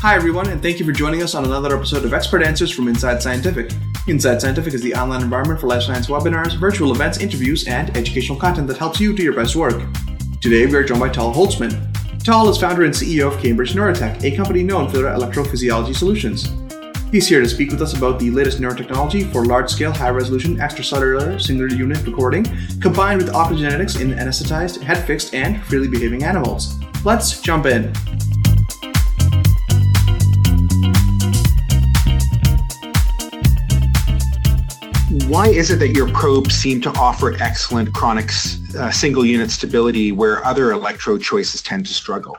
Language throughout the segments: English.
Hi, everyone, and thank you for joining us on another episode of Expert Answers from Inside Scientific. Inside Scientific is the online environment for life science webinars, virtual events, interviews, and educational content that helps you do your best work. Today, we are joined by Tal Holtzman. Tal is founder and CEO of Cambridge Neurotech, a company known for their electrophysiology solutions. He's here to speak with us about the latest neurotechnology for large scale, high resolution extracellular singular unit recording, combined with optogenetics in anesthetized, head fixed, and freely behaving animals. Let's jump in. Why is it that your probes seem to offer excellent chronic uh, single unit stability where other electrode choices tend to struggle?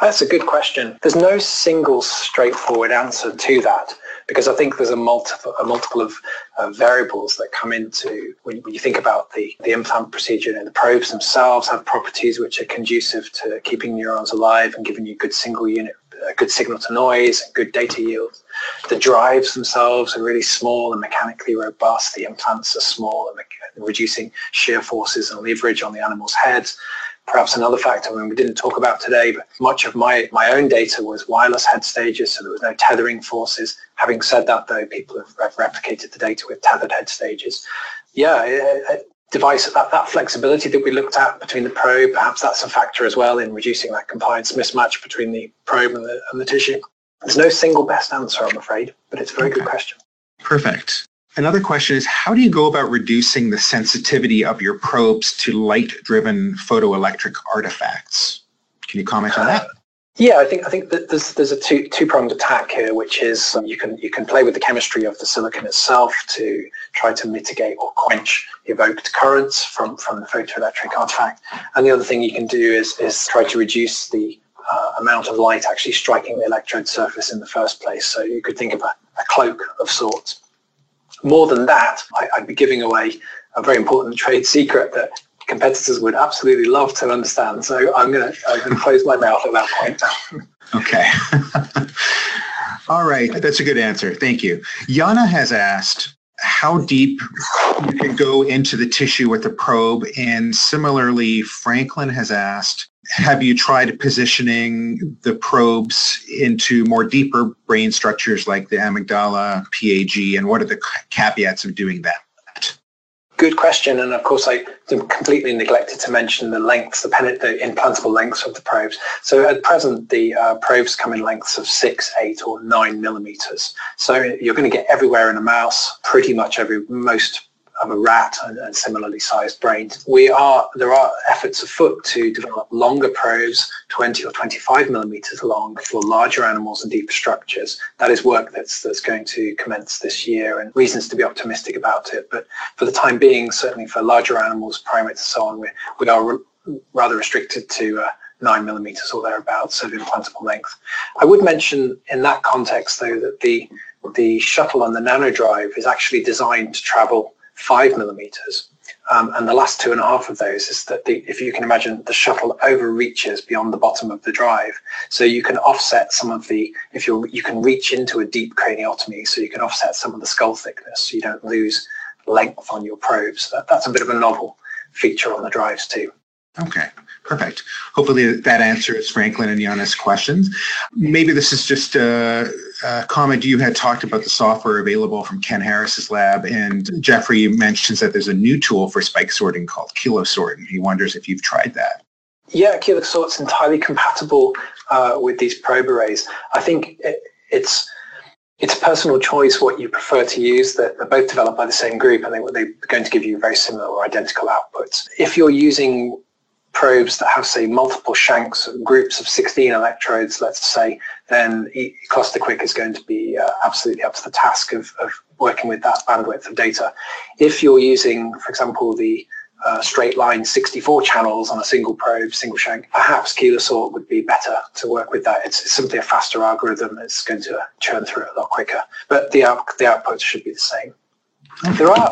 That's a good question. There's no single straightforward answer to that because I think there's a multiple, a multiple of uh, variables that come into when, when, you think about the, the implant procedure. And the probes themselves have properties which are conducive to keeping neurons alive and giving you good single unit a good signal to noise and good data yield. The drives themselves are really small and mechanically robust. The implants are small and reducing shear forces and leverage on the animal's heads. Perhaps another factor, I mean, we didn't talk about today, but much of my, my own data was wireless head stages, so there was no tethering forces. Having said that, though, people have replicated the data with tethered head stages. Yeah, device, that, that flexibility that we looked at between the probe, perhaps that's a factor as well in reducing that compliance mismatch between the probe and the, and the tissue. There's no single best answer, I'm afraid, but it's a very okay. good question. Perfect. Another question is how do you go about reducing the sensitivity of your probes to light-driven photoelectric artifacts? Can you comment on that? Yeah, I think I think that there's there's a two two pronged attack here, which is um, you can you can play with the chemistry of the silicon itself to try to mitigate or quench evoked currents from from the photoelectric artifact, and the other thing you can do is is try to reduce the uh, amount of light actually striking the electrode surface in the first place. So you could think of a, a cloak of sorts. More than that, I, I'd be giving away a very important trade secret that competitors would absolutely love to understand. So I'm going to close my mouth at that point. okay. All right, that's a good answer. Thank you. Yana has asked how deep you can go into the tissue with the probe, and similarly, Franklin has asked. Have you tried positioning the probes into more deeper brain structures like the amygdala, PAG, and what are the caveats of doing that? Good question, and of course I completely neglected to mention the lengths, the, pen- the implantable lengths of the probes. So at present, the uh, probes come in lengths of six, eight, or nine millimeters. So you're going to get everywhere in a mouse, pretty much every most of a rat and, and, similarly sized brains. We are there are efforts afoot to develop longer probes, 20 or 25 millimeters long, for larger animals and deeper structures. That is work that's that's going to commence this year, and reasons to be optimistic about it. But for the time being, certainly for larger animals, primates, and so on, we we are re- rather restricted to. Uh, nine millimeters or thereabouts of implantable length. I would mention in that context, though, that the the shuttle on the nanodrive is actually designed to travel five millimeters. Um, and the last two and a half of those is that the, if you can imagine the shuttle overreaches beyond the bottom of the drive. So you can offset some of the, if you you can reach into a deep craniotomy, so you can offset some of the skull thickness so you don't lose length on your probes. That, that's a bit of a novel feature on the drives too. Okay, perfect. Hopefully that answers Franklin and Yana's questions. Maybe this is just a, a, comment you had talked about the software available from Ken Harris's lab, and Jeffrey mentions that there's a new tool for spike sorting called Kilosort, and he wonders if you've tried that. Yeah, Kilosort's entirely compatible uh, with these probe arrays. I think it, it's it's personal choice what you prefer to use. That they're both developed by the same group, and they, they're going to give you very similar or identical outputs. If you're using probes that have, say, multiple shanks, groups of 16 electrodes, let's say, then KlustaKwik is going to be uh, absolutely up to the task of, of working with that bandwidth of data. If you're using, for example, the uh, straight line 64 channels on a single probe, single shank, perhaps Kilosort would be better to work with that. It's, simply a faster algorithm. It's going to churn through it a lot quicker, but the, out, the outputs should be the same. There are,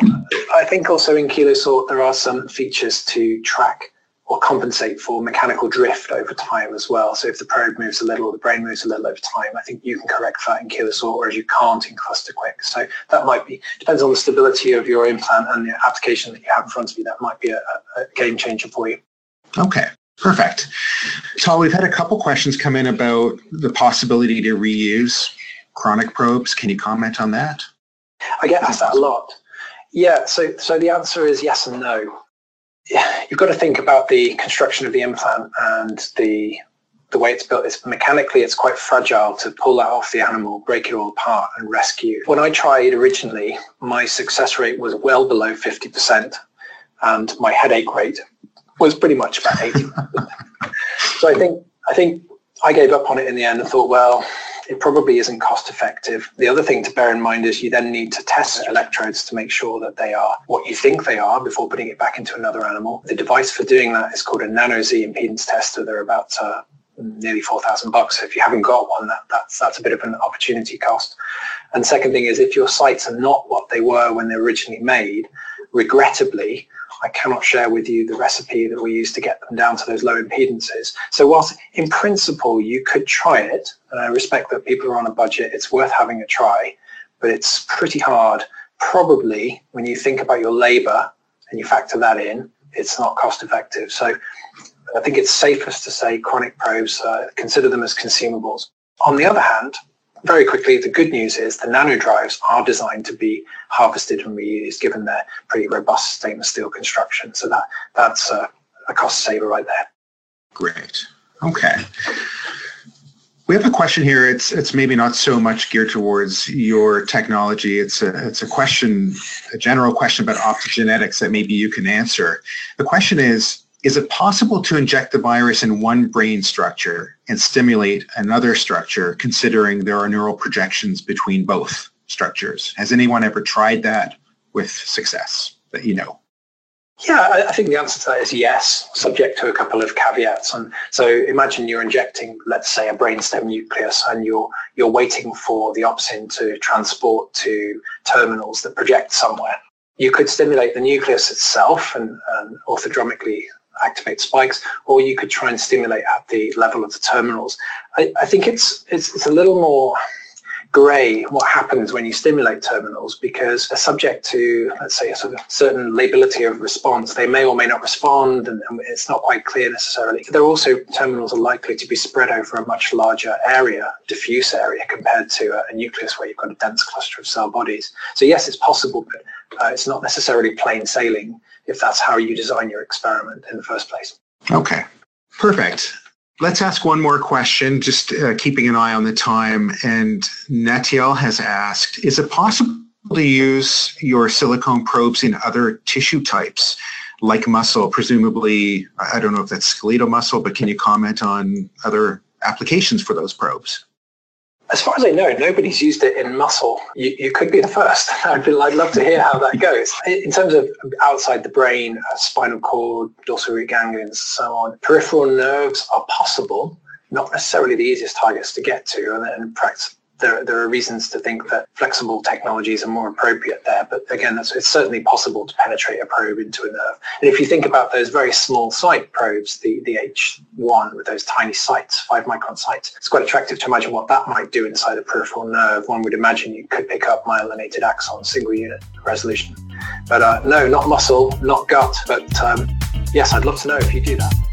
I think also in Kilosort, there are some features to track or compensate for mechanical drift over time as well. So if the probe moves a little, the brain moves a little over time, I think you can correct that in Kilosort, whereas you can't in KlustaKwik. So that might be, depends on the stability of your implant and the application that you have in front of you, that might be a, a game changer for you. Okay. Perfect. So we've had a couple questions come in about the possibility to reuse chronic probes. Can you comment on that? I get asked that a lot. Yeah, so so the answer is yes and no. You've got to think about the construction of the implant and the the way it's built. It's mechanically it's quite fragile to pull that off the animal, break it all apart, and rescue. When I tried originally, my success rate was well below fifty percent, and my headache rate was pretty much about eighty. so I think I think I gave up on it in the end and thought, well, it probably isn't cost effective. The other thing to bear in mind is you then need to test electrodes to make sure that they are what you think they are before putting it back into another animal. The device for doing that is called a nano Z impedance tester. They're about uh, nearly 4,000 bucks. So if you haven't got one, that, that's, that's a bit of an opportunity cost. And second thing is if your sites are not what they were when they were originally made, regrettably, I cannot share with you the recipe that we use to get them down to those low impedances. So whilst in principle you could try it, and I respect that people are on a budget, it's worth having a try, but it's pretty hard. Probably when you think about your labor and you factor that in, it's not cost effective. So I think it's safest to say chronic probes, uh, consider them as consumables. On the other hand, very quickly, the good news is the nano drives are designed to be harvested and reused given their pretty robust stainless steel construction. So that that's a, a cost saver right there. Great. Okay. We have a question here. It's it's maybe not so much geared towards your technology. It's a it's a question, a general question about optogenetics that maybe you can answer. The question is, is it possible to inject the virus in one brain structure and stimulate another structure, considering there are neural projections between both structures? Has anyone ever tried that with success that you know? Yeah, I think the answer to that is yes, subject to a couple of caveats. And so imagine you're injecting, let's say, a brainstem nucleus, and you're you're waiting for the opsin to transport to terminals that project somewhere. You could stimulate the nucleus itself and, and orthodromically activate spikes, or you could try and stimulate at the level of the terminals. I, I think it's, it's, it's a little more grey what happens when you stimulate terminals because they're subject to, let's say, a sort of certain lability of response. They may or may not respond, and, and it's not quite clear necessarily. They're also terminals are likely to be spread over a much larger area, diffuse area, compared to a, a nucleus where you've got a dense cluster of cell bodies. So yes, it's possible, but uh, it's not necessarily plain sailing if that's how you design your experiment in the first place. Okay, perfect. Let's ask one more question, just uh, keeping an eye on the time. And Natiel has asked, is it possible to use your silicone probes in other tissue types like muscle? Presumably, I don't know if that's skeletal muscle, but can you comment on other applications for those probes? As far as I know, nobody's used it in muscle. You, you could be the first. I'd, be, I'd love to hear how that goes. In terms of outside the brain, uh, spinal cord, dorsal root ganglions, and so on, peripheral nerves are possible, not necessarily the easiest targets to get to, and, and practice there, there are reasons to think that flexible technologies are more appropriate there. But again, it's certainly possible to penetrate a probe into a nerve. And if you think about those very small site probes, the, the H1 with those tiny sites, five micron sites, it's quite attractive to imagine what that might do inside a peripheral nerve. One would imagine you could pick up myelinated axon, single unit resolution. But uh, no, not muscle, not gut. But um, yes, I'd love to know if you do that.